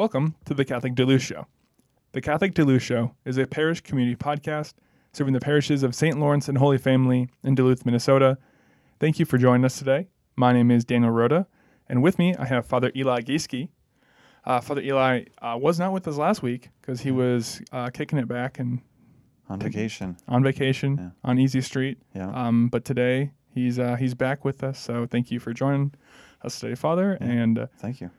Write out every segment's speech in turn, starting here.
Welcome to the Catholic Duluth Show. The Catholic Duluth Show is a parish community podcast serving the parishes of St. Lawrence and Holy Family in Duluth, Minnesota. Thank you for joining us today. My name is Daniel Rhoda, and with me I have Father Eli Gieske. Uh, Father Eli uh, was not with us last week because he was uh, kicking it back and on vacation. on vacation Yeah. on Easy Street. Yeah. Um, but today he's uh, he's back with us, so thank you for joining us today, Father. Yeah. And uh, Thank you.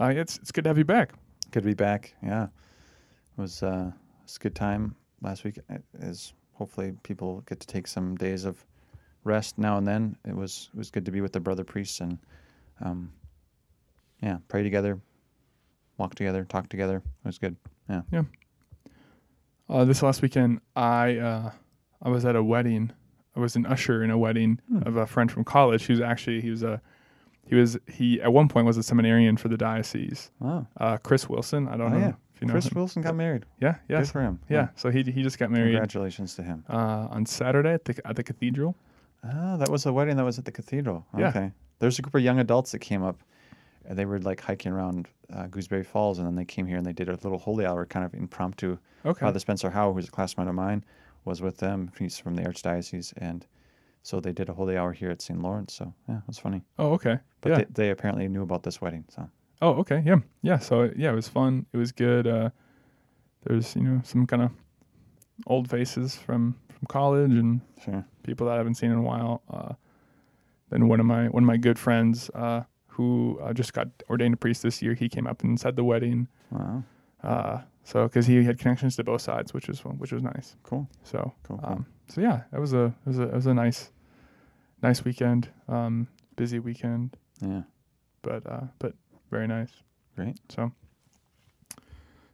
uh, it's it's good to have you back. Good to be back. Yeah, it was uh, it was a good time last week. As hopefully people get to take some days of rest now and then. It was it was good to be with the brother priests and um, yeah, pray together, walk together, talk together. It was good. Yeah. Yeah. Uh, this last weekend, I uh, I was at a wedding. I was an usher in a wedding Hmm. of a friend from college who's actually he was a he was he at one point was a seminarian for the diocese. Oh, Uh, Chris Wilson. I don't Oh, know yeah. if you know Chris him. Wilson got married. Yeah. Good for him. Yeah. So he he just got married Congratulations to him. uh, on Saturday at the at the cathedral. Oh, that was a wedding that was at the cathedral. Yeah. Okay. There's a group of young adults that came up. And they were like hiking around uh, Gooseberry Falls, and then they came here and they did a little holy hour, kind of impromptu. Okay. Father Spencer Howe, who's a classmate of mine, was with them. He's from the Archdiocese, and so they did a holy hour here at St. Lawrence. So yeah, it was funny. oh, okay. But yeah. they, they apparently knew about this wedding. So Oh, okay. Yeah. Yeah. So yeah, it was fun. It was good. Uh, there's you know some kind of old faces from from college and sure. people that I haven't seen in a while. Uh, then one of my one of my good friends uh, who uh, just got ordained a priest this year, he came up and said the wedding. Wow. Uh, so because he had connections to both sides, which was which was nice. Cool. So Cool. cool. um, so yeah, it was a it was a it was a nice nice weekend. Um, busy weekend, yeah. but uh, but very nice. Great. So,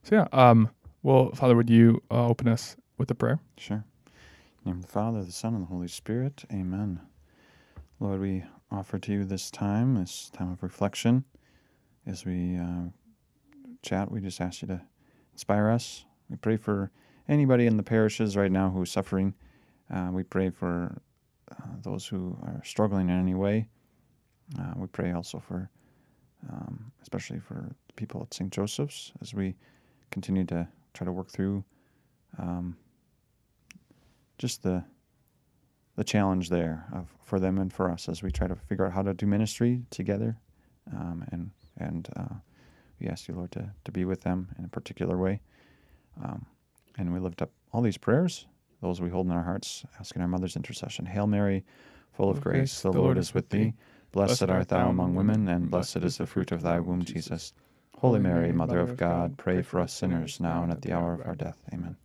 so yeah. Um, well, Father, would you uh, open us with a prayer? Sure. In the name of the Father, the Son, and the Holy Spirit. Amen. Lord, we offer to you this time, this time of reflection. As we uh, chat, we just ask you to inspire us. We pray for anybody in the parishes right now who's suffering. Uh, we pray for those who are struggling in any way. Uh, we pray also for, um, especially for people at St. Joseph's as we continue to try to work through um, just the the challenge there of, for them and for us as we try to figure out how to do ministry together, um, and and uh, we ask you, Lord, to, to be with them in a particular way, um, and we lift up all these prayers, those we hold in our hearts, asking our Mother's intercession. Hail Mary, full of grace, the Lord is with thee. Blessed art thou among women, and blessed is the fruit of thy womb, Jesus. Holy Mary, Mother of God, pray for us sinners now and at the hour of our death. Amen.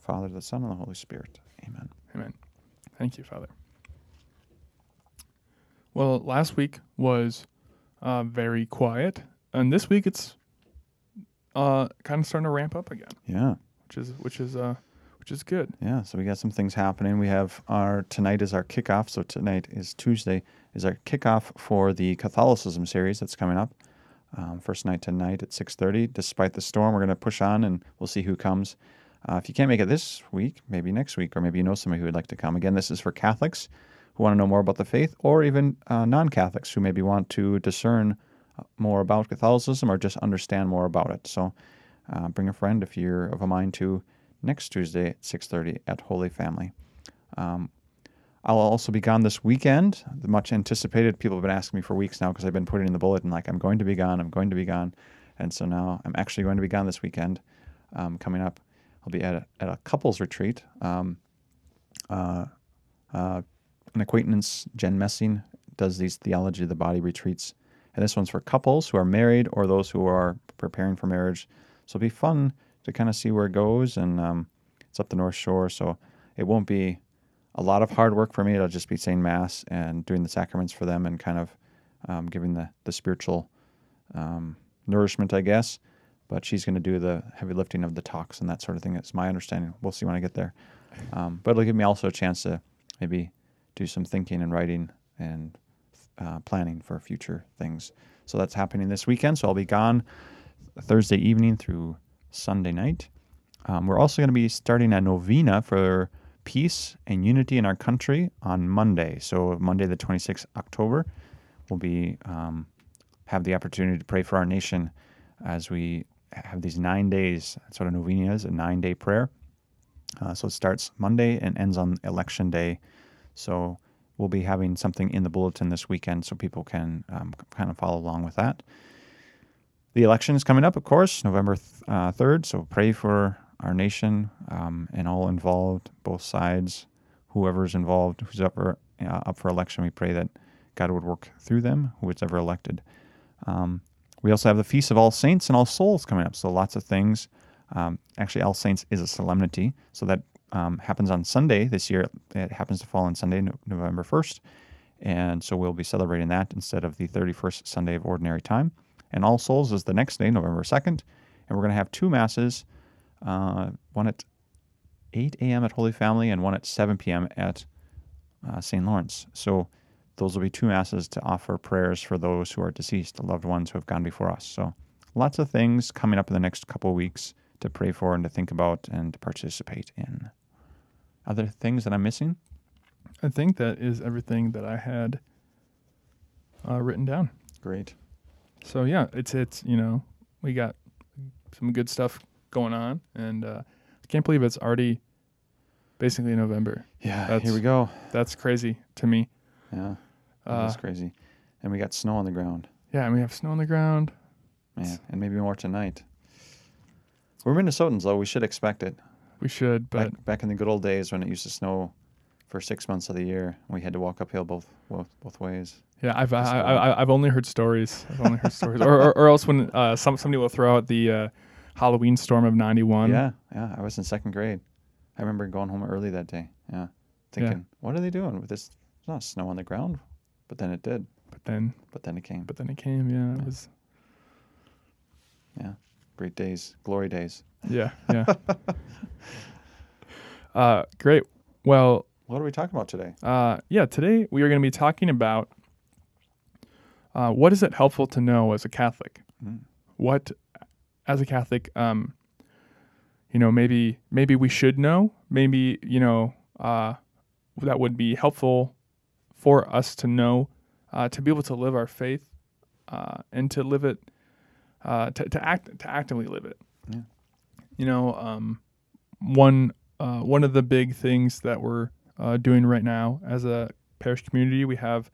Father, the Son, and the Holy Spirit. Amen. Amen. Thank you, Father. Well, last week was uh, very quiet, and this week it's uh, kind of starting to ramp up again, Yeah, which is which is uh, which is good. yeah. So we got some things happening. We have our tonight is our kickoff. So tonight is Tuesday is our kickoff for the Catholicism series that's coming up. Um, first night tonight at six thirty. Despite the storm, we're going to push on, and we'll see who comes. Uh, if you can't make it this week, maybe next week, or maybe you know somebody who would like to come. Again, this is for Catholics who want to know more about the faith, or even uh, non-Catholics who maybe want to discern uh, more about Catholicism or just understand more about it. So, uh, bring a friend if you're of a mind to. Next Tuesday at six thirty at Holy Family. Um, I'll also be gone this weekend. The much anticipated. People have been asking me for weeks now because I've been putting in the bulletin like I'm going to be gone. I'm going to be gone, and so now I'm actually going to be gone this weekend. Um, coming up, I'll be at a, at a couples retreat. Um, uh, uh, an acquaintance, Jen Messing, does these theology of the body retreats, and this one's for couples who are married or those who are preparing for marriage. So it'll be fun to kind of see where it goes, and um, it's up the North Shore, so it won't be a lot of hard work for me. It'll just be saying mass and doing the sacraments for them, and kind of um, giving the the spiritual um, nourishment, I guess. But she's going to do the heavy lifting of the talks and that sort of thing. It's my understanding. We'll see when I get there. Um, but it'll give me also a chance to maybe do some thinking and writing and uh, planning for future things. So that's happening this weekend. So I'll be gone Thursday evening through Sunday night. Um, we're also going to be starting a novena for peace and unity in our country on Monday. So Monday, the 26th October, we'll be um, have the opportunity to pray for our nation as we have these nine days. That's what a novena is, a nine day prayer. Uh, so it starts Monday and ends on election day. So we'll be having something in the bulletin this weekend so people can um, kind of follow along with that. The election is coming up, of course, November th- uh, 3rd. So pray for our nation um, and all involved, both sides, whoever's involved, who's up for, uh, up for election. We pray that God would work through them, who is ever elected. Um, we also have the Feast of All Saints and All Souls coming up. So lots of things. Um, actually, All Saints is a solemnity. So that um, happens on Sunday this year. It happens to fall on Sunday, no- November 1st. And so we'll be celebrating that instead of the 31st Sunday of Ordinary Time. And All Souls is the next day, November 2nd. And we're going to have two Masses, uh, one at 8 a.m. at Holy Family and one at 7 p.m. at uh, St. Lawrence. So those will be two Masses to offer prayers for those who are deceased, the loved ones who have gone before us. So lots of things coming up in the next couple of weeks to pray for and to think about and to participate in. Other things that I'm missing? I think that is everything that I had uh, written down. Great. So yeah, it's it's you know we got some good stuff going on, and uh, I can't believe it's already basically November. Yeah, That's- here we go. That's crazy to me. Yeah, Uh, that's crazy. And we got snow on the ground. yeah, and we have snow on the ground. Man, and maybe more tonight. We're Minnesotans, though. We should expect it. We should, but back, back in the good old days when it used to snow for six months of the year, we had to walk uphill both both, both ways. yeah, I've I, I, I, I've only heard stories. I've only heard stories, or, or or else when uh, some somebody will throw out the uh, Halloween storm of '91. yeah, yeah. I was in second grade. I remember going home early that day. Yeah, thinking, what are they doing with this? There's not snow on the ground, but then it did. but then But then it came. but then it came. Yeah, it Yeah. was Yeah, great days, glory days. yeah yeah. uh, great. Well, What are we talking about today? Uh, yeah, today we are going to be talking about uh, what is it helpful to know as a Catholic? Mm. What, as a Catholic, um, you know, maybe maybe we should know. Maybe you know uh, that would be helpful for us to know uh, to be able to live our faith uh, and to live it uh, to to act to actively live it. Yeah. You know, um, one uh, one of the big things that we're uh, doing right now as a parish community, we have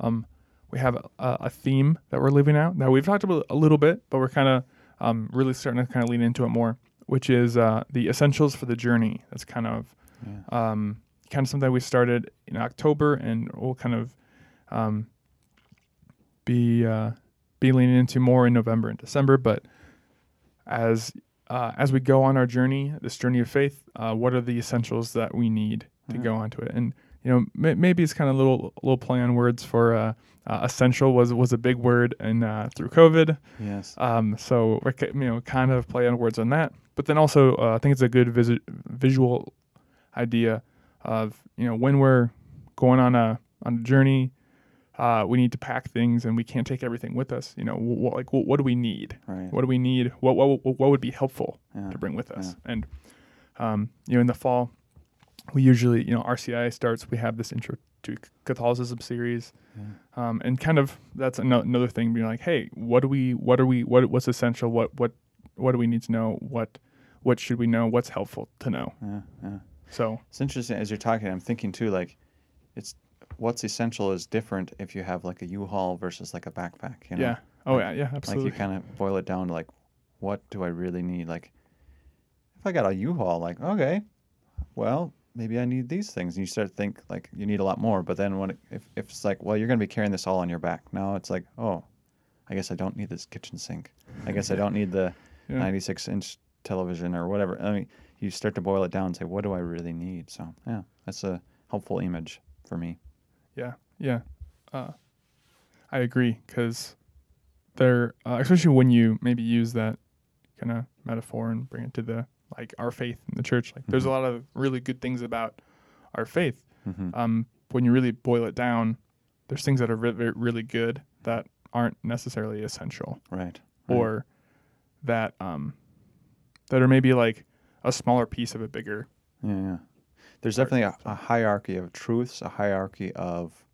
um, we have a, a theme that we're living out. Now we've talked about a little bit, but we're kind of um, really starting to kind of lean into it more, which is uh, the essentials for the journey. That's kind of Yeah. um, kind of something we started in October, and we'll kind of um, be uh, be leaning into more in November and December. But as uh, as we go on our journey, this journey of faith, uh, what are the essentials that we need to Yeah. go onto it? And you know, may, maybe it's kind of a little little play on words for uh, uh, essential was was a big word, and uh, through COVID, Yes. um, so you know kind of play on words on that, but then also uh, I think it's a good visi- visual idea of you know when we're going on a on a journey, uh, we need to pack things and we can't take everything with us. You know, wh- like wh- what do we need? right. What do we need? What what what would be helpful Yeah. to bring with us? And um, you know, in the fall, we usually you know RCI starts. We have this intro to Catholicism series, Yeah. um, and kind of that's another thing. Being like, hey, what do we? What are we? What what's essential? What what what do we need to know? What what should we know? What's helpful to know? Yeah. Yeah. So It's interesting as you're talking. I'm thinking too, like, it's what's essential is different if you have like a U-Haul versus like a backpack. You know? yeah. Oh Like- yeah, yeah, absolutely. Like you kind of boil it down to like, what do I really need? Like, if I got a U-Haul, like, okay, well, maybe I need these things. And you start to think like you need a lot more. But then when it, if if it's like, well, you're going to be carrying this all on your back. Now it's like, oh, I guess I don't need this kitchen sink. I guess I don't need the yeah. 96 inch television or whatever. I mean, you start to boil it down and say, what do I really need? So yeah, that's a helpful image for me. Yeah, yeah. Uh, I agree because they're uh, especially when you maybe use that kind of metaphor and bring it to the like our faith in the church. Like, there's a Mhm. lot of really good things about our faith. hmm Um, when you really boil it down, there's things that are re- re- really good that aren't necessarily essential, Right. right. or that um, that are maybe like a smaller piece of a bigger. Yeah, yeah. There's definitely a, a hierarchy of truths, a hierarchy of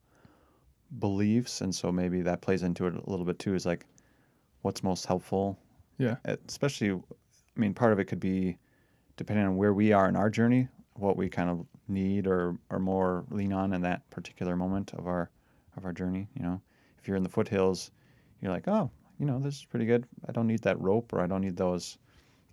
beliefs, and so maybe that plays into it a little bit too. Is like, what's most helpful Yeah. especially i mean part of it could be depending on where we are in our journey what we kind of need or or more lean on in that particular moment of our of our journey you know? If you're in the foothills you're like oh you know this is pretty good. I don't need that rope or i don't need those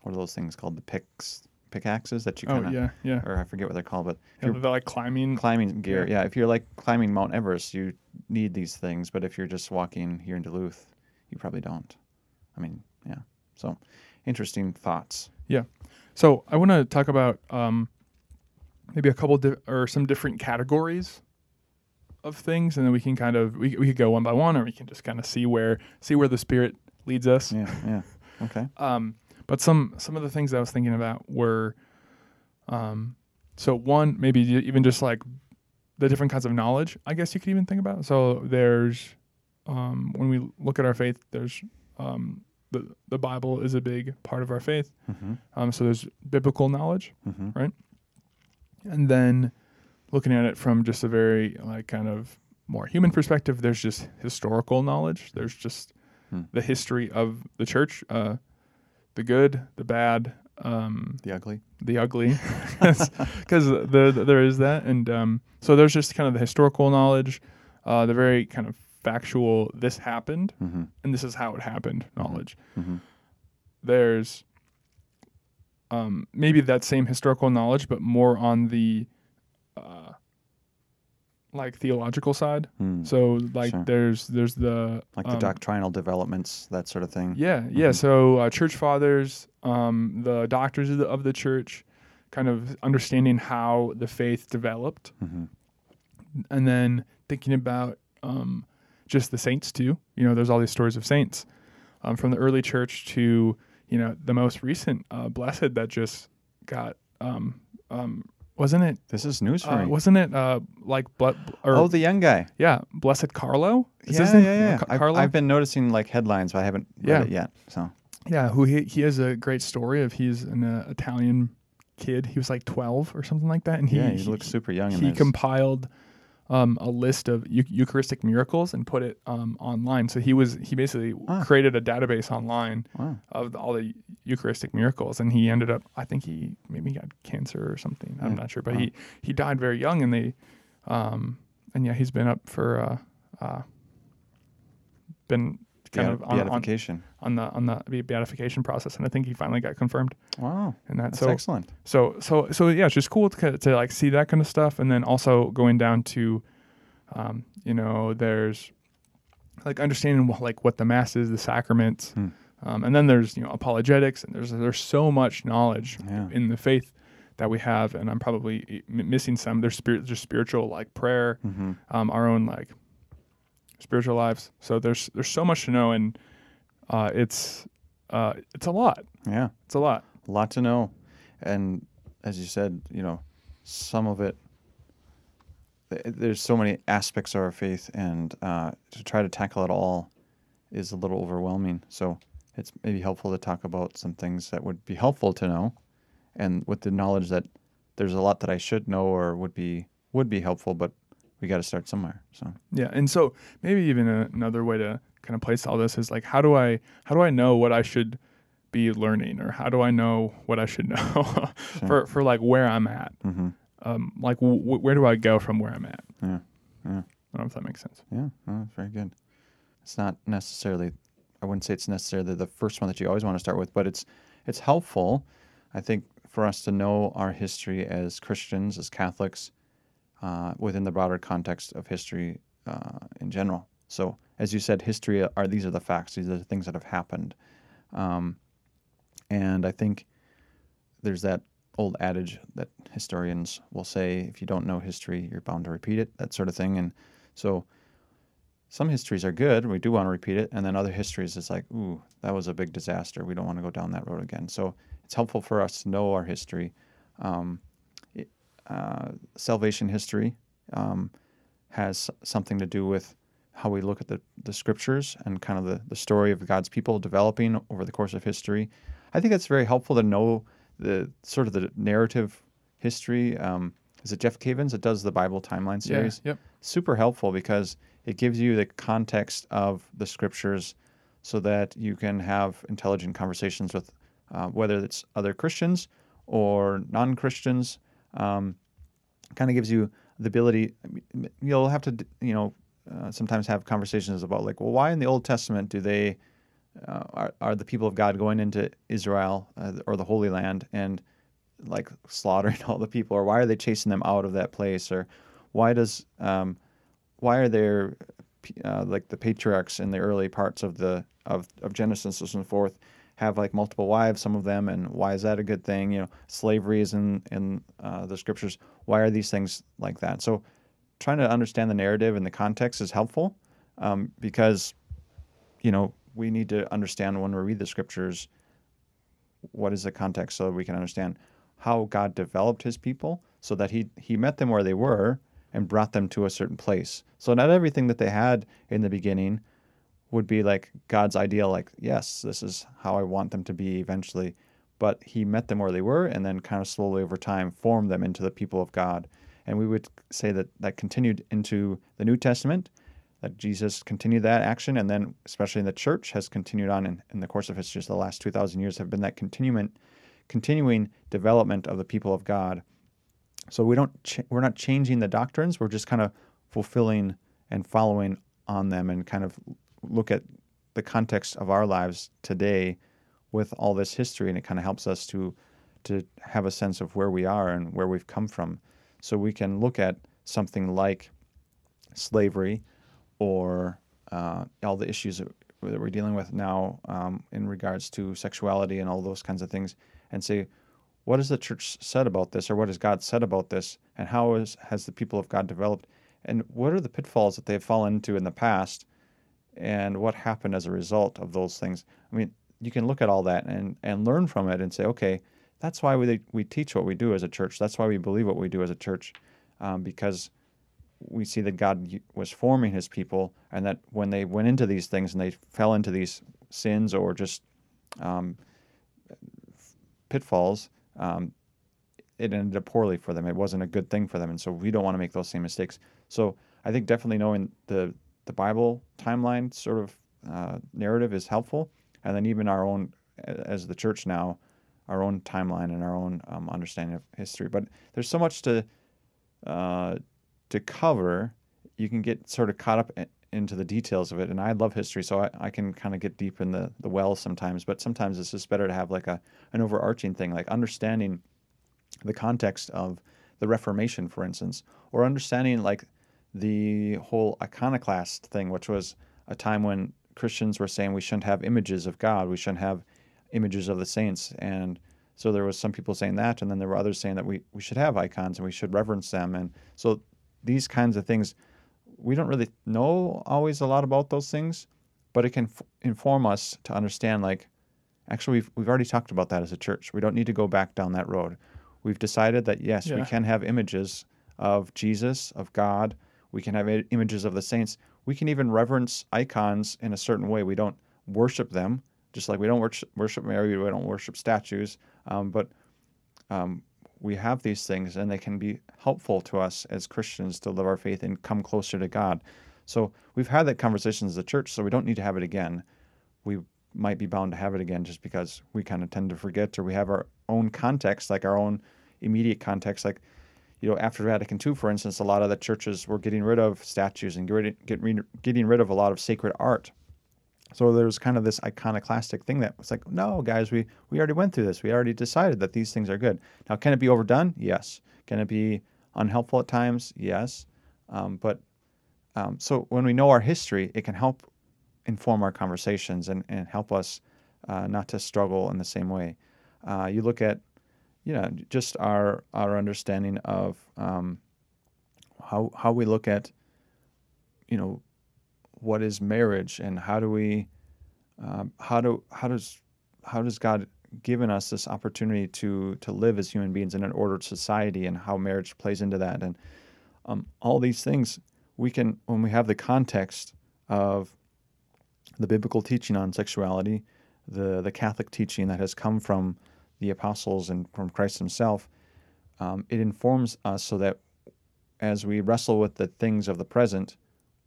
what are those things called? The picks pickaxes that you Oh kind of yeah, yeah. or i forget what they're called but if yeah you're like climbing. climbing gear. yeah. If you're like climbing mount everest you need these things but if you're just walking here in duluth you probably don't. I mean yeah. So interesting thoughts So I want to talk about um, maybe a couple di- or some different categories of things, and then we can kind of we, we could go one by one, or we can just kind of see where see where the spirit leads us. yeah yeah okay Um, but some some of the things I was thinking about were, um, so one maybe even just like the different kinds of knowledge. I guess you could even think about. So there's, um, when we look at our faith, there's um, the the Bible is a big part of our faith. mm-hmm. Um, so there's biblical knowledge, Mm-hmm. and then looking at it from just a very like kind of more human perspective, there's just historical knowledge. There's just Hmm. the history of the church, uh, the good, the bad, um, the ugly the ugly, because the, the- there is that, and um, so there's just kind of the historical knowledge, uh, the very kind of factual. This happened, mm-hmm. and this is how it happened. Knowledge. Mm-hmm. There's um, maybe that same historical knowledge, but more on the uh, like theological side. Mm. So like Sure. there's there's the like the um, doctrinal developments that sort of thing Yeah, yeah. Mhm. So uh, church fathers, um, the doctors of the, of the church, kind of understanding how the faith developed, mm-hmm. and then thinking about um, just the saints too. You know, there's all these stories of saints um, from the early church to you know the most recent uh, blessed that just got. Um, um, wasn't it? this is news for Uh, me wasn't it uh, like ble- or oh the young guy yeah, blessed Carlo? Is yeah, yeah, yeah. I've, Carlo. I've been noticing like headlines, but I haven't read it yet. So Yeah, who he he has a great story of he's an uh, Italian kid. He was like 12 or something like that, and he yeah, he, he, looks super young. in he this. compiled um, a list of eu- Eucharistic miracles and put it um, online. So he was he basically Ah. created a database online Wow. of all the Eucharistic miracles, and he ended up I think he maybe got cancer or something. I'm not sure, but Wow. he he died very young, and they um, and yeah, he's been up for uh, uh, been kind Beat- of on, on, beatification. on the on the beatification process, and I think he finally got confirmed Wow, in that. that's so excellent. so so so yeah, it's just cool to, to like see that kind of stuff, and then also going down to, um, you know, there's like understanding what, like what the mass is, the sacraments, Hmm. um, and then there's you know apologetics, and there's there's so much knowledge Yeah. in the faith that we have, and I'm probably missing some. There's spirit, there's spiritual like prayer, Mm-hmm. um, our own like spiritual lives. So there's there's so much to know, and uh, it's uh, it's a lot. Yeah, It's a lot. a lot to know, and as you said, you know, some of it. There's so many aspects of our faith, and uh, to try to tackle it all is a little overwhelming. So it's maybe helpful to talk about some things that would be helpful to know, and with the knowledge that there's a lot that I should know or would be would be helpful, but we got to start somewhere. So Yeah, and so maybe even a, another way to kind of place all this is like, how do I how do I know what I should be learning, or how do I know what I should know for for like where I'm at? hmm Um, like w- w- where do I go from where I'm at? yeah, yeah. I don't know if that makes sense. Yeah, no, that's very good. It's not necessarily, I wouldn't say it's necessarily the first one that you always want to start with, but it's it's helpful, I think, for us to know our history as Christians, as Catholics, uh, within the broader context of history uh, in general. So, as you said, history are these are the facts; these are the things that have happened, um, and I think there's that old adage that historians will say, if you don't know history, you're bound to repeat it, that sort of thing, and so some histories are good. We do want to repeat it. And then other histories, it's like, ooh, that was a big disaster. We don't want to go down that road again. So it's helpful for us to know our history. Um, uh, salvation history um, has something to do with how we look at the, the scriptures and kind of the, the story of God's people developing over the course of history. I think it's very helpful to know the sort of the narrative history. Um, is it Jeff Cavins that does the Bible timeline series? Yeah. Yep. super helpful because it gives you the context of the scriptures so that you can have intelligent conversations with uh, whether it's other Christians or non Christians. Um, kind of gives you the ability, you'll have to, you know, uh, sometimes have conversations about like, well, why in the Old Testament do they, uh, are, are the people of God going into Israel uh, or the Holy Land and like slaughtering all the people, or why are they chasing them out of that place, or why does um, why are there uh, like the patriarchs in the early parts of the of, of Genesis and so forth have like multiple wives, some of them, and why is that a good thing? You know, slavery is in in uh, the scriptures. Why are these things like that? So, trying to understand the narrative and the context is helpful um, because you know we need to understand when we read the scriptures what is the context so we can understand how God developed his people so that he he met them where they were and brought them to a certain place. So not everything that they had in the beginning would be like God's ideal like yes, this is how I want them to be eventually, but he met them where they were and then kind of slowly over time formed them into the people of God. And we would say that that continued into the New Testament that Jesus continued that action, and then especially in the church has continued on in, in the course of history. So the last two thousand years have been that continuing, continuing development of the people of God. So we don't ch- we're not changing the doctrines. We're just kind of fulfilling and following on them, and kind of look at the context of our lives today with all this history, and it kind of helps us to to have a sense of where we are and where we've come from. So we can look at something like slavery or uh, all the issues that we're dealing with now um, in regards to sexuality and all those kinds of things, and say, what has the church said about this, or what has God said about this, and how is, has the people of God developed, and what are the pitfalls that they've fallen into in the past, and what happened as a result of those things? I mean, you can look at all that and, and learn from it and say, okay, that's why we, we teach what we do as a church. That's why we believe what we do as a church, um, because we see that God was forming his people, and that when they went into these things and they fell into these sins or just um, pitfalls, um, it ended up poorly for them. It wasn't a good thing for them, and so we don't want to make those same mistakes. So I think definitely knowing the the Bible timeline sort of uh, narrative is helpful, and then even our own as the church now, our own timeline and our own um, understanding of history. But there's so much to uh, to cover, you can get sort of caught up into the details of it. And I love history, so I, I can kind of get deep in the, the well sometimes. But sometimes it's just better to have like a an overarching thing, like understanding the context of the Reformation, for instance, or understanding like the whole iconoclast thing, which was a time when Christians were saying we shouldn't have images of God, we shouldn't have images of the saints, and so there was some people saying that, and then there were others saying that we, we should have icons and we should reverence them, and so these kinds of things, we don't really know always a lot about those things, but it can f- inform us to understand like, actually, we've, we've already talked about that as a church. We don't need to go back down that road. We've decided that yes, yeah. we can have images of Jesus, of God. We can have images of the saints. We can even reverence icons in a certain way. We don't worship them, just like we don't worship, Mary, we don't worship statues. Um, but um, we have these things and they can be helpful to us as Christians to live our faith and come closer to God. So we've had that conversation as a church, so we don't need to have it again. We might be bound to have it again just because we kind of tend to forget or we have our own context, like our own immediate context. Like, you know, after Vatican II, for instance, a lot of the churches were getting rid of statues and getting, getting rid of a lot of sacred art so there was kind of this iconoclastic thing that was like, no, guys, we, we already went through this. We already decided that these things are good. Now, can it be overdone? Yes. Can it be unhelpful at times? Yes. Um, but um, so when we know our history, it can help inform our conversations and, and help us uh, not to struggle in the same way. Uh, you look at, you know, just our our understanding of um, how how we look at, you know, what is marriage and how do we um, how do how does how does God given us this opportunity to to live as human beings in an ordered society and how marriage plays into that. And um, all these things we can when we have the context of the biblical teaching on sexuality the the Catholic teaching that has come from the apostles and from Christ himself um, it informs us so that as we wrestle with the things of the present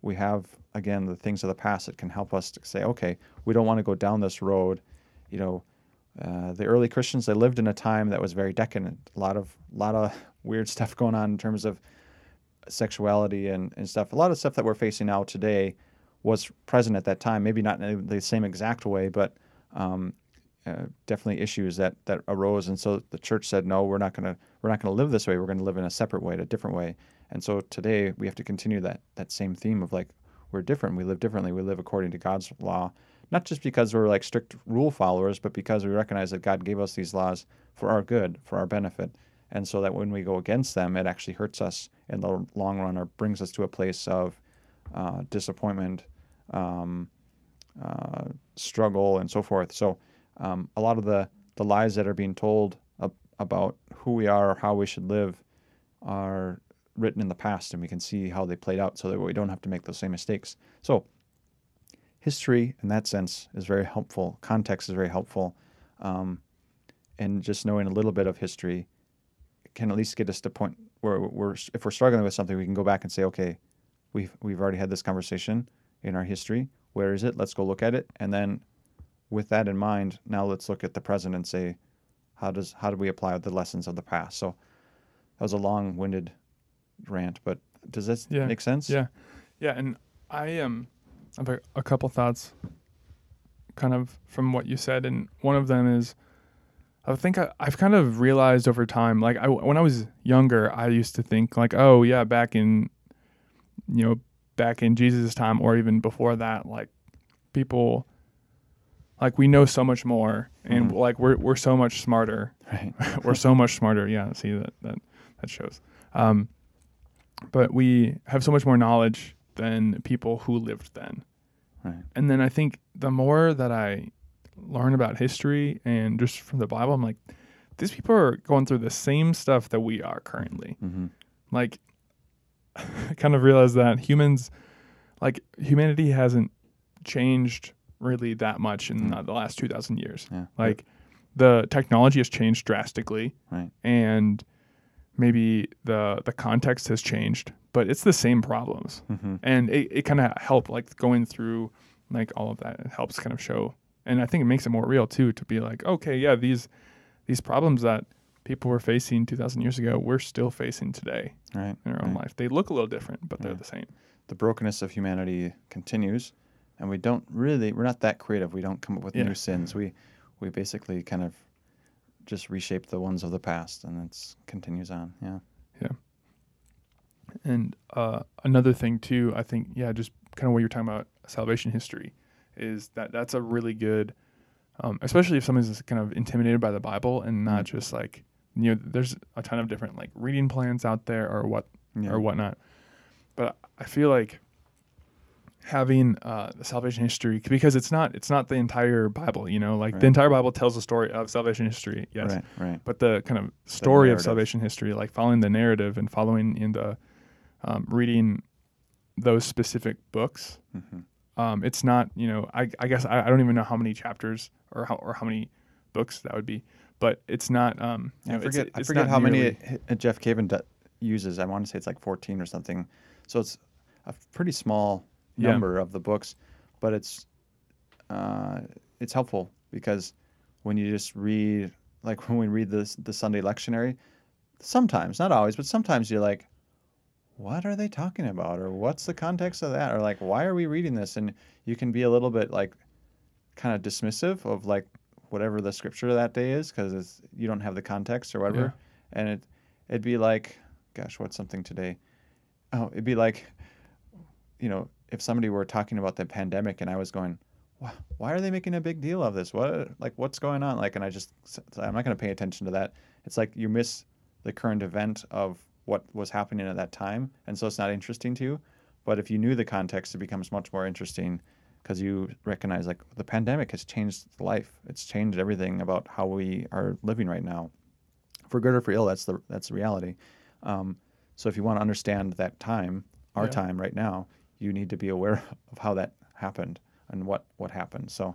we have again the things of the past that can help us to say, okay, we don't want to go down this road. You know, uh, the early Christians they lived in a time that was very decadent. A lot of lot of weird stuff going on in terms of sexuality and, and stuff. A lot of stuff that we're facing now today was present at that time. Maybe not in the same exact way, but um, uh, definitely issues that that arose. And so the church said, no, we're not gonna we're not gonna live this way. We're gonna live in a separate way, a different way. And so today we have to continue that that same theme of like we're different. We live differently. We live according to God's law, not just because we're like strict rule followers, but because we recognize that God gave us these laws for our good, for our benefit. And so that when we go against them, it actually hurts us in the long run or brings us to a place of uh, disappointment, um, uh, struggle, and so forth. So um, a lot of the, the lies that are being told ab- about who we are or how we should live are written in the past, and we can see how they played out so that we don't have to make those same mistakes. So history, in that sense, is very helpful. Context is very helpful. Um, and just knowing a little bit of history can at least get us to point where we're if we're struggling with something, we can go back and say, okay, we've we've already had this conversation in our history. Where is it? Let's go look at it, and then with that in mind, now let's look at the present and say, how does how do we apply the lessons of the past? So that was a long-winded rant, but does this Yeah. make sense? Yeah, yeah, and I um have a, a couple thoughts, kind of from what you said, and one of them is, I think I, I've kind of realized over time, like I when I was younger, I used to think like, oh yeah, back in, you know, back in Jesus' time or even before that, like people, like we know so much more, and Mhm. like we're we're so much smarter Right. we're so much smarter. Yeah, see that that that shows. Um, but we have so much more knowledge than people who lived then. Right. And then I think the more that I learn about history and just from the Bible, I'm like, these people are going through the same stuff that we are currently. hmm Like, I kind of realized that humans, like humanity, hasn't changed really that much in Mm. uh, the last two thousand years. Yeah. Like, the technology has changed drastically Right. and maybe the the context has changed, but it's the same problems. hmm And it, it kind of helped like going through like all of that. It helps kind of show, and I think it makes it more real too to be like, okay, yeah, these these problems that people were facing 2,000 years ago, we're still facing today Right. in our own right. life. They look a little different, but they're the same. the brokenness of humanity continues, and we don't really we're not that creative. We don't come up with Yeah. new sins. We we basically kind of just reshape the ones of the past, and it continues on. Yeah. Yeah. And uh, another thing too, I think, yeah, just kind of what you're talking about salvation history, is that that's a really good, um, especially if someone's kind of intimidated by the Bible and not Mm. just like you know, there's a ton of different like reading plans out there or what Yeah. or whatnot. But I feel like having uh, the salvation history because it's not it's not the entire Bible, you know, like Right. the entire Bible tells the story of salvation history, yes, Right. Right. but the kind of story of salvation history, like following the narrative and following in the um, reading those specific books. hmm Um, it's not, you know, I, I guess I, I don't even know how many chapters or how or how many books that would be, but it's not. Um, I know, it's- forget. I forget not how many nearly- it, it- Jeff Cavins d- uses. I want to say it's like fourteen or something. So it's a pretty small Yeah. number of the books, but it's uh, it's helpful because when you just read, like when we read the the Sunday lectionary, sometimes not always, but sometimes you're like, what are they talking about, or what's the context of that, or like why are we reading this? And you can be a little bit like kind of dismissive of like whatever the scripture that day is because you don't have the context or whatever. And it it'd be like gosh what's something today? Oh it'd be like you know if somebody were talking about the pandemic and i was going why, are they making a big deal of this? What like what's going on? Like and i just i'm not going to pay attention to that. It's like you miss the current event of what was happening at that time and so it's not interesting to you. But if you knew the context it becomes much more interesting because you recognize like the pandemic has changed life. It's changed everything about how we are living right now. For good or for ill that's the that's the reality. Um, so if you want to understand that time our Yeah. time right now you need to be aware of how that happened and what what happened so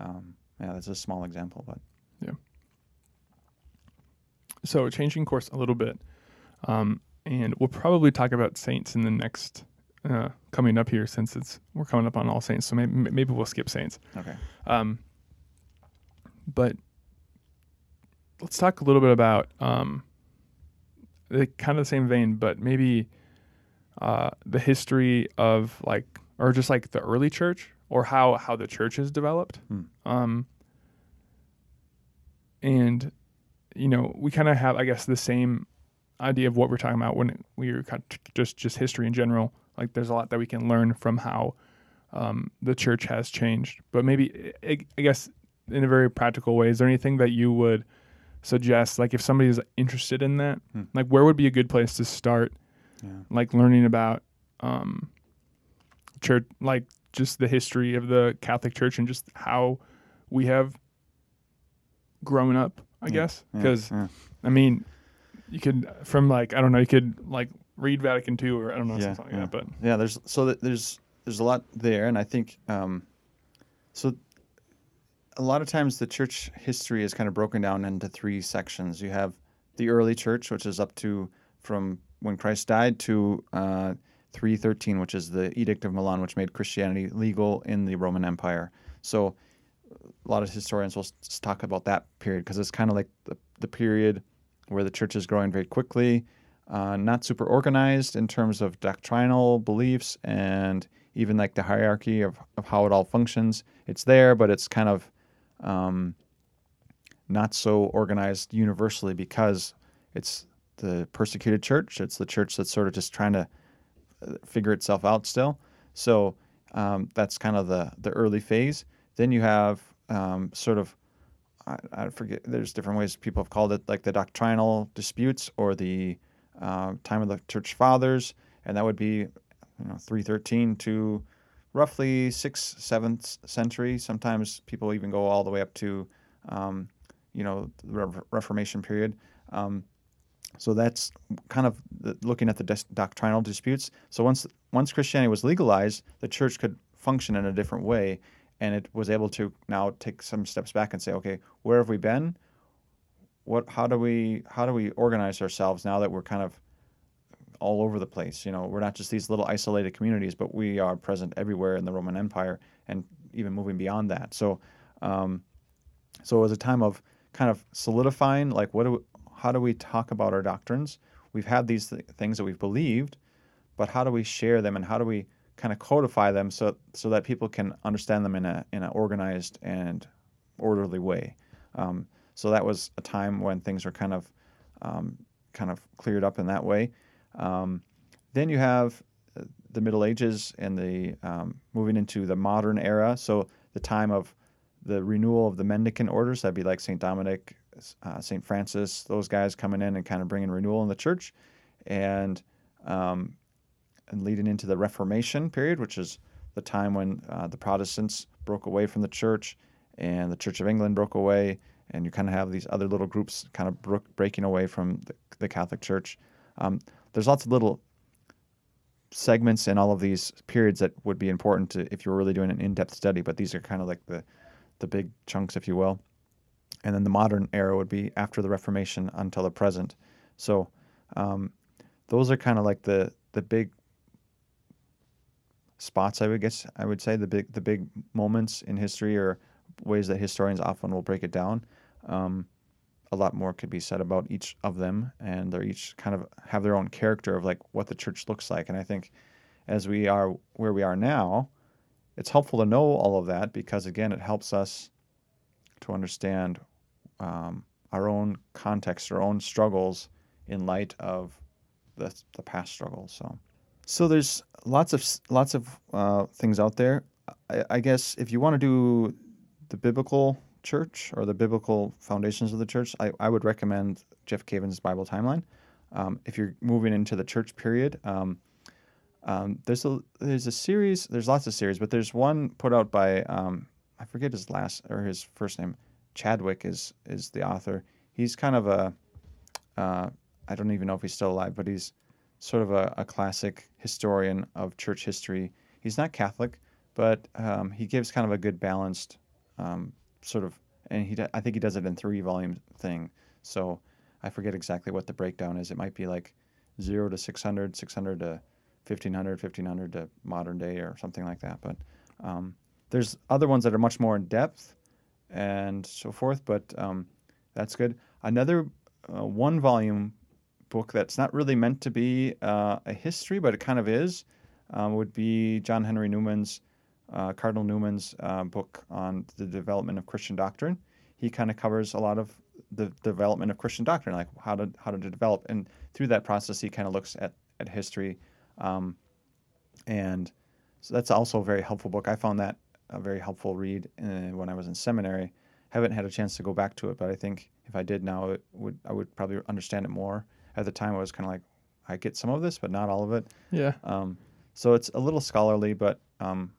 um, yeah that's a small example but yeah. So changing course a little bit, um, and we'll probably talk about saints in the next uh, coming up here since it's we're coming up on All Saints, so maybe maybe we'll skip Saints. Okay. Um, but let's talk a little bit about um, the kind of the same vein, but maybe uh, the history of like, or just like the early church, or how how the church has developed. Hmm. Um, and you know, we kind of have, I guess, the same idea of what we're talking about when we're kind of just just history in general. Like, there's a lot that we can learn from how um, the church has changed. But maybe, I, I guess, in a very practical way, is there anything that you would suggest? Like, if somebody is interested in that, Hmm. like, where would be a good place to start? Yeah. Like learning about um, church, like just the history of the Catholic Church and just how we have grown up. I Yeah, guess because. I mean, you could from like I don't know, you could like read Vatican II or I don't know Yeah, something like that. But yeah there's so there's there's a lot there and i think um, so a lot of times the church history is kind of broken down into three sections you have the early church which is up to from when christ died to uh, 313 which is the edict of milan which made christianity legal in the roman empire so a lot of historians will talk about that period because it's kind of like the, the period where the church is growing very quickly uh, not super organized in terms of doctrinal beliefs and even like the hierarchy of, of how it all functions. It's there, but it's kind of um, not so organized universally because it's the persecuted church. It's the church that's sort of just trying to uh, figure itself out still. So um, that's kind of the, the early phase. Then you have um, sort of I, I forget. There's different ways people have called it, like the doctrinal disputes or the uh, time of the church fathers, and that would be, you know, 313 to roughly sixth, seventh century. Sometimes people even go all the way up to, um, you know, the Re- Reformation period. Um, so that's kind of looking at the doctrinal disputes. So once once Christianity was legalized, the church could function in a different way, and it was able to now take some steps back and say, okay, where have we been? What? How do we? How do we organize ourselves now that we're kind of all over the place? You know, we're not just these little isolated communities, but we are present everywhere in the Roman Empire, and even moving beyond that. So, um, so it was a time of kind of solidifying, like, what do how do we talk about our doctrines? We've had these th- things that we've believed, but how do we share them, and how do we kind of codify them so so that people can understand them in a in an organized and orderly way. Um, so that was a time when things were kind of um, kind of cleared up in that way. Um, then you have uh, the Middle Ages and the um, moving into the modern era. So the time of the renewal of the mendicant orders, that'd be like Saint Dominic, uh, Saint Francis, those guys coming in and kind of bringing renewal in the church, and um, and leading into the Reformation period, which is the time when uh, the Protestants broke away from the church and the Church of England broke away, and you kind of have these other little groups kind of bro- breaking away from the, the Catholic Church. Um, there's lots of little segments in all of these periods that would be important to if you're really doing an in-depth study, but these are kind of like the the big chunks, if you will. And then the modern era would be after the Reformation until the present. So um, those are kind of like the the big spots I would guess I would say the big the big moments in history or ways that historians often will break it down. Um, a lot more could be said about each of them, and they're each kind of have their own character of like what the church looks like. And I think as we are where we are now, it's helpful to know all of that because again, it helps us to understand um, our own context, our own struggles in light of the the past struggles. So. So there's lots of lots of uh, things out there. I, I guess if you want to do the biblical church or the biblical foundations of the church, I, I would recommend Jeff Cavins' Bible Timeline. Um, if you're moving into the church period, um, um, there's a there's a series. There's lots of series, but there's one put out by um, I forget his last or his first name. Chadwick is is the author. He's kind of a uh, I don't even know if he's still alive, but he's sort of a, a classic historian of church history. He's not Catholic, but um, he gives kind of a good balanced um, sort of, and he I think he does it in three volume thing. So I forget exactly what the breakdown is. It might be like zero to 600, 600 to 1500, 1500 to modern day or something like that. But um, there's other ones that are much more in depth and so forth. But um, that's good. Another uh, one volume book that's not really meant to be uh, a history, but it kind of is, um, would be John Henry Newman's, uh, Cardinal Newman's uh, book on the development of Christian doctrine. He kind of covers a lot of the development of Christian doctrine, like how to how to develop, and through that process, he kind of looks at at history, um, and so that's also a very helpful book. I found that a very helpful read uh, when I was in seminary. Haven't had a chance to go back to it, but I think if I did now, it would I would probably understand it more. At the time, I was kind of like, I get some of this, but not all of it. Yeah. Um, so it's a little scholarly, but um,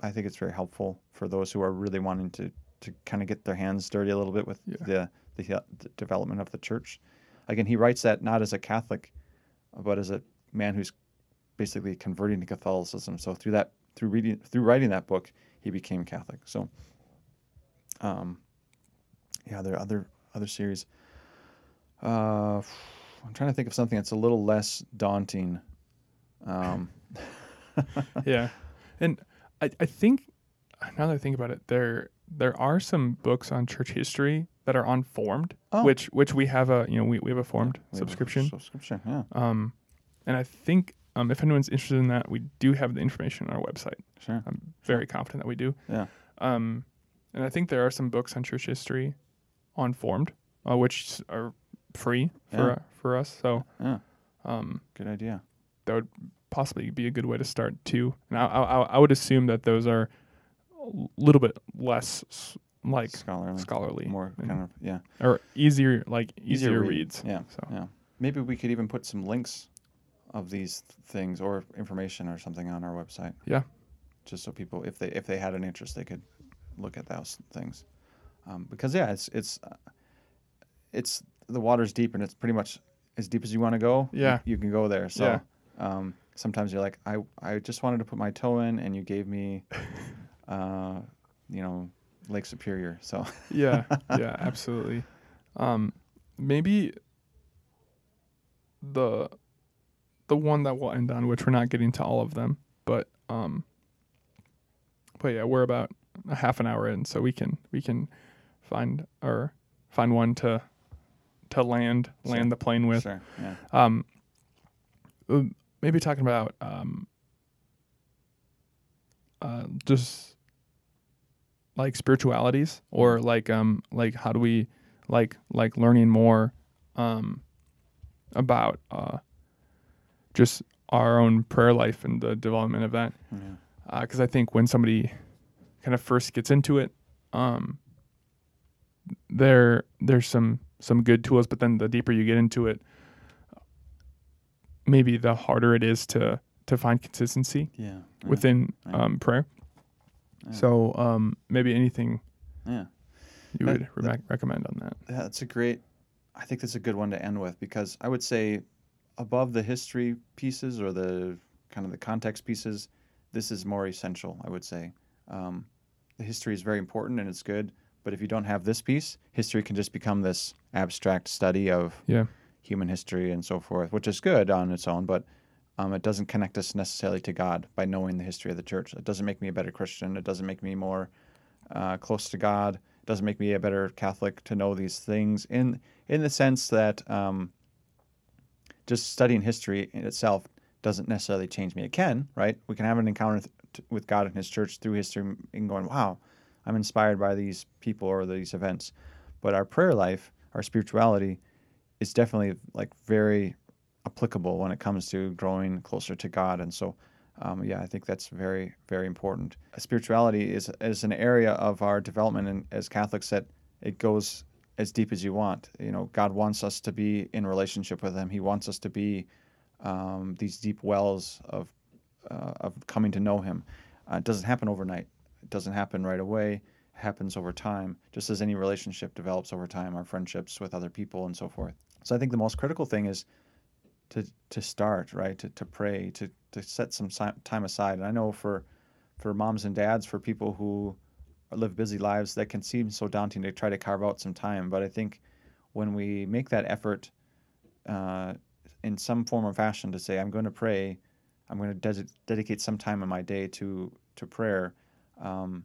I think it's very helpful for those who are really wanting to to kind of get their hands dirty a little bit with Yeah. the, the the development of the church. Again, he writes that not as a Catholic, but as a man who's basically converting to Catholicism. So through that, through reading, through writing that book, he became Catholic. So, um, yeah, there are other other series. Uh, I'm trying to think of something that's a little less daunting. Um, yeah, and I, I think now that I think about it, there there are some books on church history that are on Formed, Oh. which which we have a you know we, we have a Formed we have a subscription, Subscription, yeah, um, and I think um, if anyone's interested in that, we do have the information on our website. sure, I'm very confident that we do. yeah, Um, and I think there are some books on church history on Formed, uh, which are free for Yeah. uh, for us. So yeah. um, Good idea. that would possibly be a good way to start too. And I, I, I would assume that those are a little bit less like Scholarly, scholarly, more and- kind of yeah, or easier like easier, read. reads. Yeah, So yeah. Maybe we could even put some links of these things or information or something on our website. Yeah. Just so people, if they if they had an interest, they could look at those things. Um, because yeah, it's it's uh, it's the water's deep and it's pretty much as deep as you want to go. you- Yeah. You, can go there. So. Yeah. Um, sometimes you're like, I, I just wanted to put my toe in, and you gave me, uh, you know, Lake Superior. So yeah, yeah, absolutely. Um, maybe the the one that we'll end on, which we're not getting to all of them, but um, but yeah, we're about a half an hour in, so we can we can find or find one to to land land the plane with. sure, yeah, Um, uh, maybe talking about um, uh, just like spiritualities or like um like how do we like like learning more um about uh just our own prayer life and the development of that yeah, because I think when somebody kind of first gets into it, um, there there's some some good tools, but then the deeper you get into it, maybe the harder it is to to find consistency yeah, within um, prayer. Yeah. So um, maybe anything yeah. you That- would re- recommend on that. Yeah, That's a great. I think that's a good one to end with because I would say, above the history pieces or the kind of the context pieces, this is more essential. I would say, um, the history is very important and it's good, but if you don't have this piece, history can just become this abstract study of Yeah, human history and so forth, which is good on its own, but um, it doesn't connect us necessarily to God by knowing the history of the church. It doesn't make me a better Christian. It doesn't make me more uh, close to God. It doesn't make me a better Catholic to know these things in in the sense that um, just studying history in itself doesn't necessarily change me. It can, right? We can have an encounter th- with God and His church through history and going, wow, I'm inspired by these people or these events. But our prayer life, our spirituality, is definitely like very applicable when it comes to growing closer to God. And so, um, yeah, I think that's very, very important. Spirituality is is an area of our development, and as Catholics, that it goes as deep as you want. You know, God wants us to be in relationship with Him. He wants us to be um, these deep wells of uh, of coming to know Him. Uh, it doesn't happen overnight. It doesn't happen right away. It happens over time, just as any relationship develops over time. Our friendships with other people and so forth. So I think the most critical thing is to to start right to, to pray to to set some time aside. And I know for for moms and dads, for people who live busy lives, that can seem so daunting to try to carve out some time. But I think when we make that effort uh, in some form or fashion to say, I'm going to pray I'm going to ded- dedicate some time in my day to to prayer, um,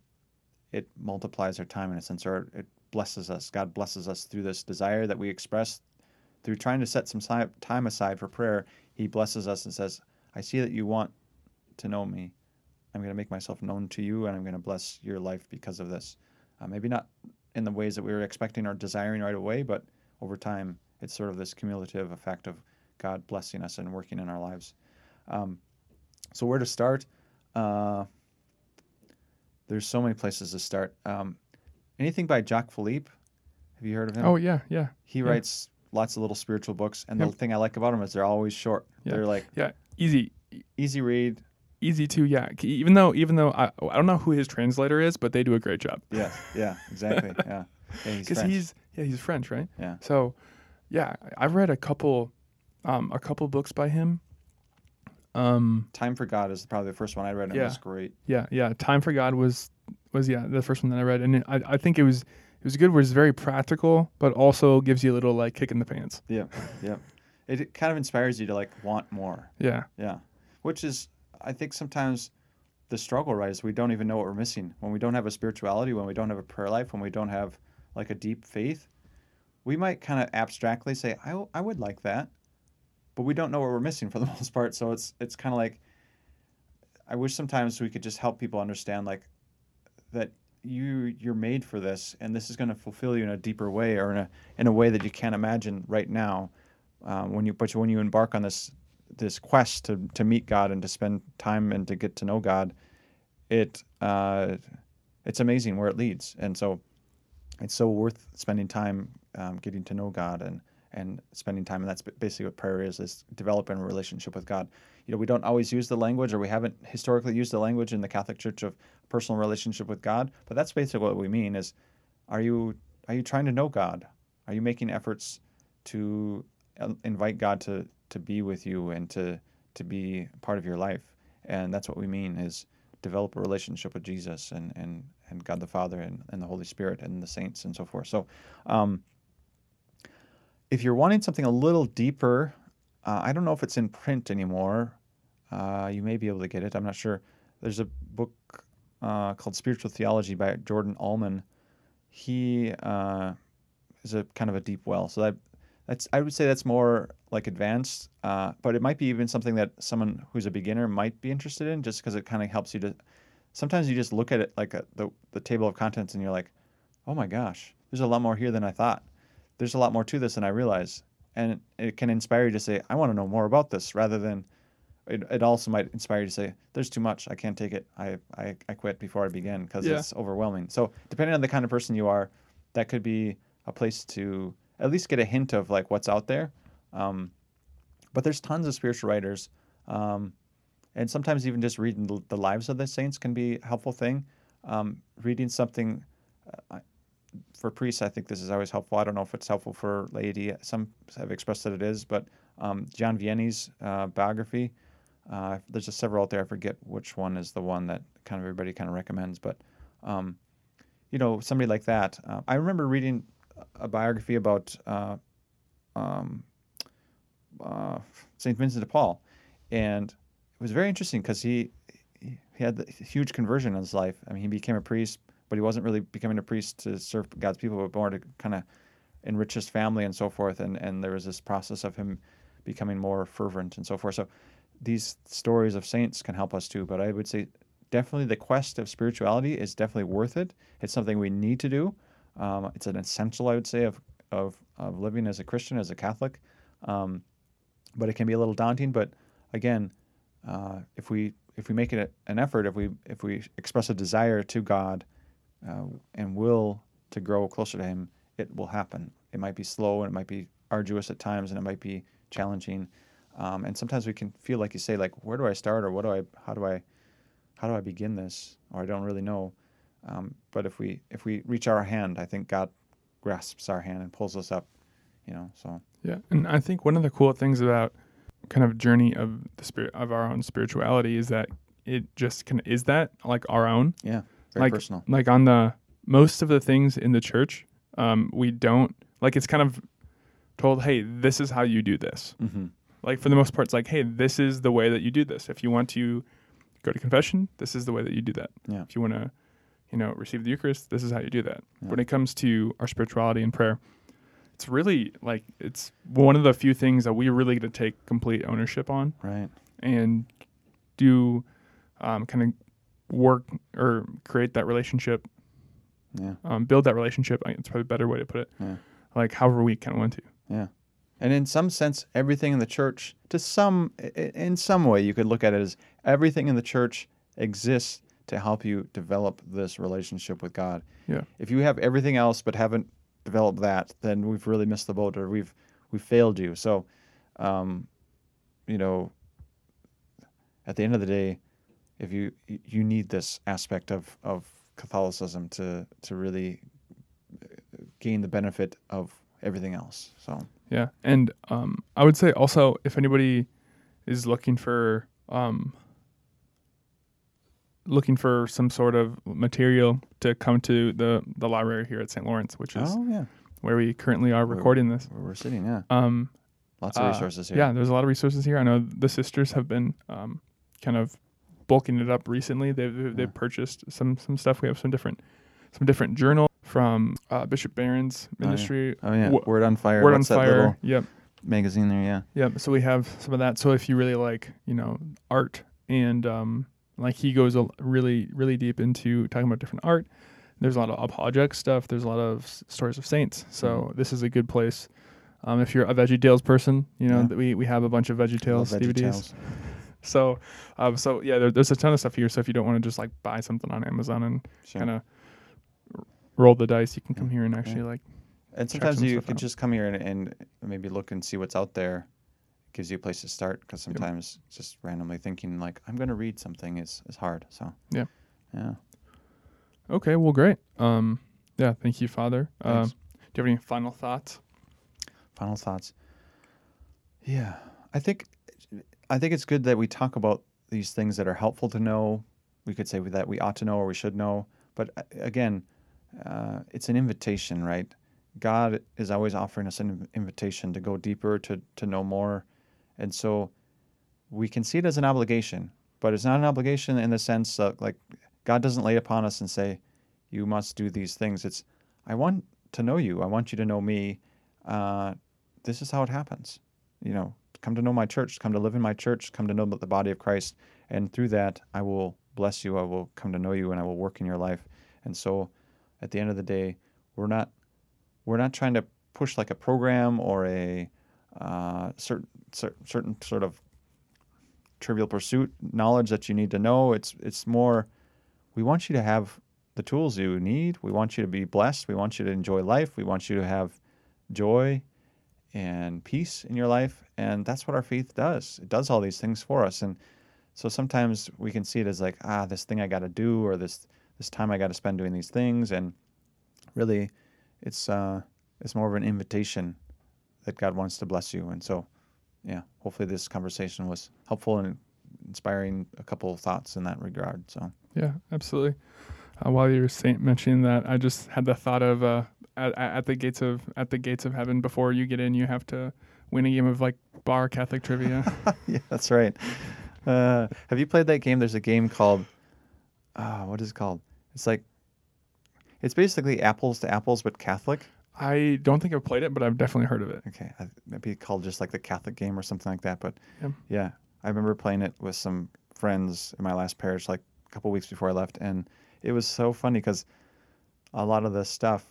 it multiplies our time in a sense, or it blesses us. God blesses us through this desire that we express through trying to set some time aside for prayer. He blesses us and says, "I see that you want to know me. I'm going to make myself known to you, and I'm going to bless your life because of this. Uh, maybe not in the ways that we were expecting or desiring right away, but over time, it's sort of this cumulative effect of God blessing us and working in our lives. Um, so, where to start? Uh, there's so many places to start. Um, anything by Jacques Philippe? Have you heard of him? Oh yeah, yeah, he yeah. writes lots of little spiritual books, and the thing I like about them is they're always short. Yeah. They're like yeah. Easy, easy read. Easy to yeah. Even though even though I I don't know who his translator is, but they do a great job Yeah, yeah, exactly. Yeah, yeah he's because he's yeah he's French, right? yeah, So, yeah, I've read a couple, um, a couple books by him. Um, Time for God is probably the first one I read, and Yeah. it was great. yeah, yeah. Time for God was was yeah the first one that I read, and it, I I think it was it was good. Where it's very practical, but also gives you a little like kick in the pants. Yeah, yeah. It, it kind of inspires you to like want more. Yeah, Yeah, which is I think sometimes the struggle, right? Is we don't even know what we're missing when we don't have a spirituality, when we don't have a prayer life, when we don't have like a deep faith. We might kind of abstractly say, I, w- I would like that, but we don't know what we're missing for the most part. So it's it's kind of like I wish sometimes we could just help people understand like that you you're made for this, and this is going to fulfill you in a deeper way or in a in a way that you can't imagine right now. Um, when you but when you embark on this this quest to to meet God and to spend time and to get to know God, it uh, it's amazing where it leads, and so it's so worth spending time um, getting to know God and and spending time, and that's basically what prayer is: is developing a relationship with God. You know, we don't always use the language, or we haven't historically used the language in the Catholic Church of personal relationship with God, but that's basically what we mean: is are you are you trying to know God? Are you making efforts to uh, invite God to to be with you and to to be part of your life? And that's what we mean is develop a relationship with Jesus and and and God the Father and, and the Holy Spirit and the saints and so forth. So, um, if you're wanting something a little deeper, uh, I don't know if it's in print anymore. Uh, you may be able to get it. I'm not sure. There's a book uh, called Spiritual Theology by Jordan Aumann. He uh, is a kind of a deep well. So that that's I would say that's more like advanced, uh, but it might be even something that someone who's a beginner might be interested in, just because it kind of helps you to. Sometimes you just look at it like a, the the table of contents, and you're like, "Oh my gosh, there's a lot more here than I thought. There's a lot more to this than I realized," and it, it can inspire you to say, "I want to know more about this," rather than. It, it also might inspire you to say, "There's too much. I can't take it. I I, I quit before I begin because Yeah. it's overwhelming." So depending on the kind of person you are, that could be a place to at least get a hint of like what's out there. Um, but there's tons of spiritual writers, um, and sometimes even just reading the, the lives of the saints can be a helpful thing. Um, reading something uh, for priests, I think this is always helpful. I don't know if it's helpful for laity. Some have expressed that it is, but um, John Vianney's uh, biography. Uh, there's just several out there. I forget which one is the one that kind of everybody kind of recommends, but um, you know, somebody like that. Uh, I remember reading a biography about uh, um, uh, Saint Vincent de Paul, and it was very interesting because he he had a huge conversion in his life. I mean, he became a priest, but he wasn't really becoming a priest to serve God's people, but more to kind of enrich his family and so forth. And and there was this process of him becoming more fervent and so forth. So these stories of saints can help us too. But I would say definitely the quest of spirituality is definitely worth it. It's something we need to do. Um, it's an essential, I would say, of, of, of living as a Christian, as a Catholic. Um, but it can be a little daunting. But again, uh, if we if we make it an effort, if we if we express a desire to God uh, and will to grow closer to Him, it will happen. It might be slow and it might be arduous at times, and it might be challenging. Um, and sometimes we can feel like you say, like, where do I start, or what do I, how do I, how do I begin this, or I don't really know. Um, but if we if we reach our hand, I think God grasps our hand and pulls us up. You know, so Yeah, and I think one of the cool things about kind of journey of the spirit of our own spirituality is that it just kind of is that like our own. yeah, very like personal. like on the most of the things in the church, um, we don't like it's kind of told, hey, this is how you do this. hmm Like for the most part, it's like, hey, this is the way that you do this. If you want to go to confession, this is the way that you do that. Yeah. If you want to, you know, receive the Eucharist, this is how you do that. Yeah. When it comes to our spirituality and prayer, it's really like it's one of the few things that we really get to take complete ownership on Right. and do um, kind of work or create that relationship, Yeah. um, build that relationship. It's probably a better way to put it. Yeah. Like however we kind of want to. Yeah. And in some sense, everything in the church, to some, in some way, you could look at it as everything in the church exists to help you develop this relationship with God. Yeah. If you have everything else but haven't developed that, then we've really missed the boat, or we've we've failed you. So, um, you know, at the end of the day, if you you need this aspect of of Catholicism to to really gain the benefit of everything else. So. Yeah, and um, I would say also if anybody is looking for um, looking for some sort of material to come to the the library here at St. Lawrence, which is Oh yeah, where we currently are Where- recording this. where we're sitting. Yeah, Um, lots of uh, resources here. Yeah, there's a lot of resources here. I know the sisters have been um, kind of bulking it up recently. They've they've Yeah. purchased some some stuff. We have some different some different journal from uh, Bishop Barron's ministry. Oh yeah, Wo- Word on Fire. Word on What's that Fire. Yep. magazine there? Yeah. Yep. So we have some of that. So if you really like, you know, art and um, like he goes a, really, really deep into talking about different art. There's a lot of apologetic stuff. There's a lot of s- stories of saints. So Mm-hmm. this is a good place. Um, if you're a Veggie Tales person, you know Yeah. that we, we have a bunch of Veggie Tales DVDs. So, um, so yeah, there, there's a ton of stuff here. So if you don't want to just like buy something on Amazon and Sure. kind of roll the dice, you can come Yeah. here and actually like And sometimes some you could out. just come here and, and maybe look and see what's out there. Gives you a place to start because sometimes just randomly thinking like I'm going to read something is is hard. So Yeah. yeah. okay, well, great. Um, yeah, thank you, Father. Um, do you have any final thoughts? Final thoughts. Yeah, I think I think it's good that we talk about these things that are helpful to know. We could say that we ought to know or we should know, but uh, again, uh, it's an invitation, right? God is always offering us an invitation to go deeper, to to know more, and so we can see it as an obligation, but it's not an obligation in the sense of like God doesn't lay upon us and say, "You must do these things." It's, I want to know you. I want you to know me. Uh, this is how it happens. You know, come to know my church, come to live in my church, come to know the body of Christ, and through that, I will bless you. I will come to know you, and I will work in your life. And so, at the end of the day, we're not we're not trying to push like a program or a uh, certain cer- certain sort of trivial pursuit knowledge that you need to know. It's it's more we want you to have the tools you need. We want you to be blessed. We want you to enjoy life. We want you to have joy and peace in your life. And that's what our faith does. It does all these things for us. And so sometimes we can see it as like, ah, this thing I got to do, or this this time I got to spend doing these things. And really, it's uh, it's more of an invitation that God wants to bless you. And so, yeah, hopefully this conversation was helpful and inspiring a couple of thoughts in that regard. So Yeah, absolutely. Uh, while you were saying, mentioning that, I just had the thought of uh, at, at the gates of at the gates of heaven. Before you get in, you have to win a game of like bar Catholic trivia. yeah, that's right. Uh, have you played that game? There's a game called, uh, what is it called? It's like, it's basically apples to apples, but Catholic. I don't think I've played it, but I've definitely heard of it. Okay, I, maybe called just like the Catholic game or something like that. But Yeah. yeah, I remember playing it with some friends in my last parish, like a couple weeks before I left, and it was so funny because a lot of the stuff,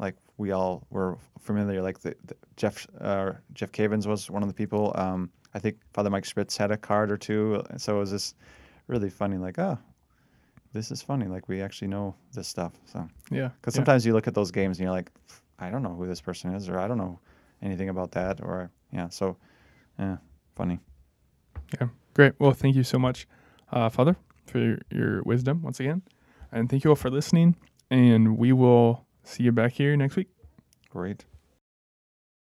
like we all were familiar. Like the, the Jeff uh, Jeff Cavins was one of the people. Um, I think Father Mike Schmitz had a card or two, and so it was just really funny. Like, oh, this is funny. Like we actually know this stuff. So Yeah, because yeah. sometimes you look at those games and you're like, I don't know who this person is, or I don't know anything about that, or yeah. So, yeah, funny. Yeah, great. Well, thank you so much, uh, Father, for your, your wisdom once again, and thank you all for listening. And we will see you back here next week. Great.